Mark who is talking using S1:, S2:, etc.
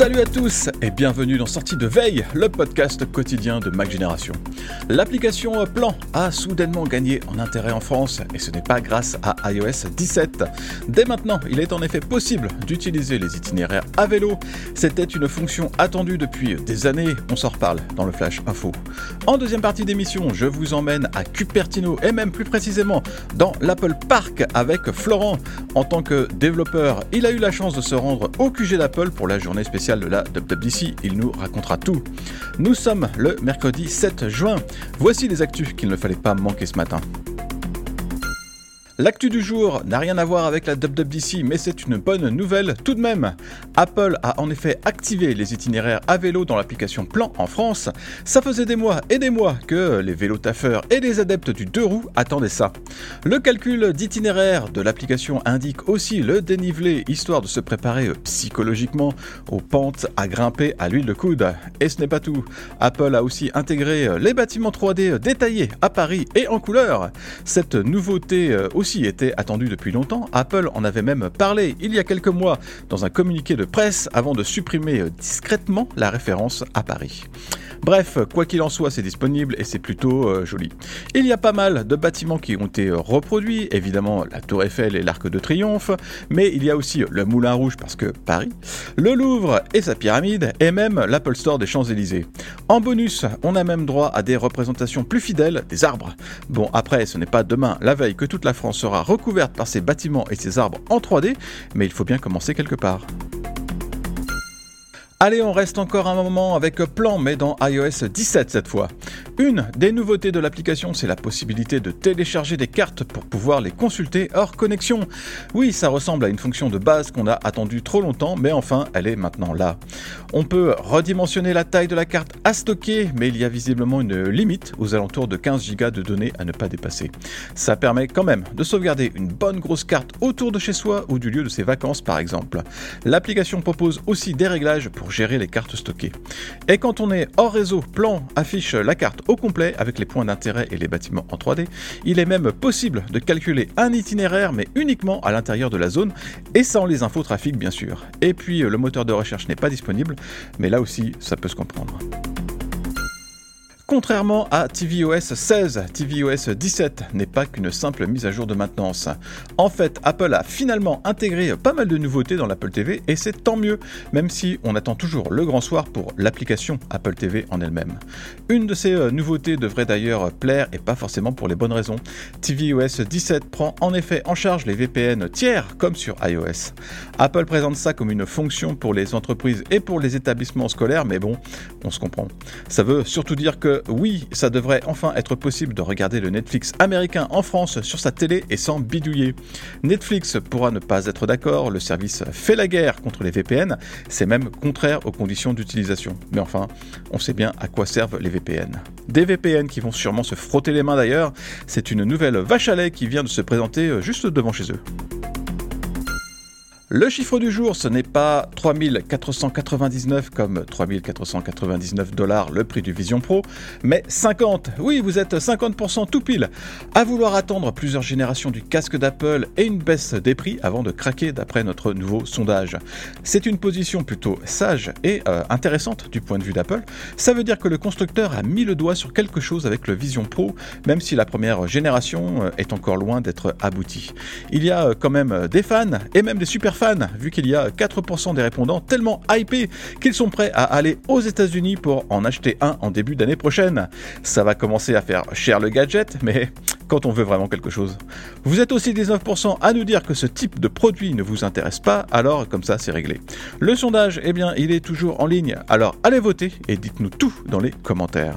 S1: Salut à tous et bienvenue dans Sortie de Veille, le podcast quotidien de Mac Génération. L'application Plan a soudainement gagné en intérêt en France et ce n'est pas grâce à iOS 17. Dès maintenant, il est en effet possible d'utiliser les itinéraires à vélo. C'était une fonction attendue depuis des années, on s'en reparle dans le Flash Info. En deuxième partie d'émission, je vous emmène à Cupertino et même plus précisément dans l'Apple Park avec Florent. En tant que développeur, il a eu la chance de se rendre au QG d'Apple pour la journée spéciale de la WWDC, il nous racontera tout. Nous sommes le mercredi 7 juin. Voici les actus qu'il ne fallait pas manquer ce matin. L'actu du jour n'a rien à voir avec la WWDC, mais c'est une bonne nouvelle tout de même. Apple a en effet activé les itinéraires à vélo dans l'application Plan en France. Ça faisait des mois et des mois que les vélotaffeurs et les adeptes du deux roues attendaient ça. Le calcul d'itinéraire de l'application indique aussi le dénivelé, histoire de se préparer psychologiquement aux pentes à grimper à l'huile de coude. Et ce n'est pas tout. Apple a aussi intégré les bâtiments 3D détaillés à Paris et en couleur. Cette nouveauté aussi était attendu depuis longtemps. Apple en avait même parlé il y a quelques mois dans un communiqué de presse avant de supprimer discrètement la référence à Paris. Bref, quoi qu'il en soit, c'est disponible et c'est plutôt euh, joli. Il y a pas mal de bâtiments qui ont été reproduits, évidemment la Tour Eiffel et l'Arc de Triomphe, mais il y a aussi le Moulin Rouge parce que Paris, le Louvre et sa pyramide, et même l'Apple Store des Champs-Élysées. En bonus, on a même droit à des représentations plus fidèles des arbres. Bon, après, ce n'est pas demain, la veille, que toute la France sera recouverte par ces bâtiments et ces arbres en 3D, mais il faut bien commencer quelque part. Allez, on reste encore un moment avec Plan, mais dans iOS 17 cette fois. Une des nouveautés de l'application, c'est la possibilité de télécharger des cartes pour pouvoir les consulter hors connexion. Oui, ça ressemble à une fonction de base qu'on a attendue trop longtemps, mais enfin, elle est maintenant là. On peut redimensionner la taille de la carte à stocker, mais il y a visiblement une limite aux alentours de 15 Go de données à ne pas dépasser. Ça permet quand même de sauvegarder une bonne grosse carte autour de chez soi ou du lieu de ses vacances par exemple. L'application propose aussi des réglages pour gérer les cartes stockées. Et quand on est hors réseau, plan affiche la carte au complet avec les points d'intérêt et les bâtiments en 3D. Il est même possible de calculer un itinéraire mais uniquement à l'intérieur de la zone et sans les infos trafic bien sûr. Et puis le moteur de recherche n'est pas disponible, mais là aussi ça peut se comprendre. Contrairement à tvOS 16, tvOS 17 n'est pas qu'une simple mise à jour de maintenance. En fait, Apple a finalement intégré pas mal de nouveautés dans l'Apple TV et c'est tant mieux, même si on attend toujours le grand soir pour l'application Apple TV en elle-même. Une de ces euh, nouveautés devrait d'ailleurs plaire et pas forcément pour les bonnes raisons. tvOS 17 prend en effet en charge les VPN tiers comme sur iOS. Apple présente ça comme une fonction pour les entreprises et pour les établissements scolaires, mais bon, on se comprend. Ça veut surtout dire que oui, ça devrait enfin être possible de regarder le Netflix américain en France sur sa télé et sans bidouiller. Netflix pourra ne pas être d'accord, le service fait la guerre contre les VPN, c'est même contraire aux conditions d'utilisation. Mais enfin, on sait bien à quoi servent les VPN. Des VPN qui vont sûrement se frotter les mains d'ailleurs, c'est une nouvelle vache à lait qui vient de se présenter euh, juste devant chez eux. Le chiffre du jour, ce n'est pas 3499 comme 3499 dollars le prix du Vision Pro, mais 50. Oui, vous êtes 50% tout pile. À vouloir attendre plusieurs générations du casque d'Apple et une baisse des prix avant de craquer d'après notre nouveau sondage. C'est une position plutôt sage et euh, intéressante du point de vue d'Apple. Ça veut dire que le constructeur a mis le doigt sur quelque chose avec le Vision Pro, même si la première génération euh, est encore loin d'être aboutie. Il y a euh, quand même des fans et même des super vu qu'il y a 4% des répondants tellement hypés qu'ils sont prêts à aller aux États-Unis pour en acheter un en début d'année prochaine. Ça va commencer à faire cher le gadget, mais quand on veut vraiment quelque chose. Vous êtes aussi 19% à nous dire que ce type de produit ne vous intéresse pas, alors comme ça c'est réglé. Le sondage, eh bien, il est toujours en ligne, alors allez voter et dites-nous tout dans les commentaires.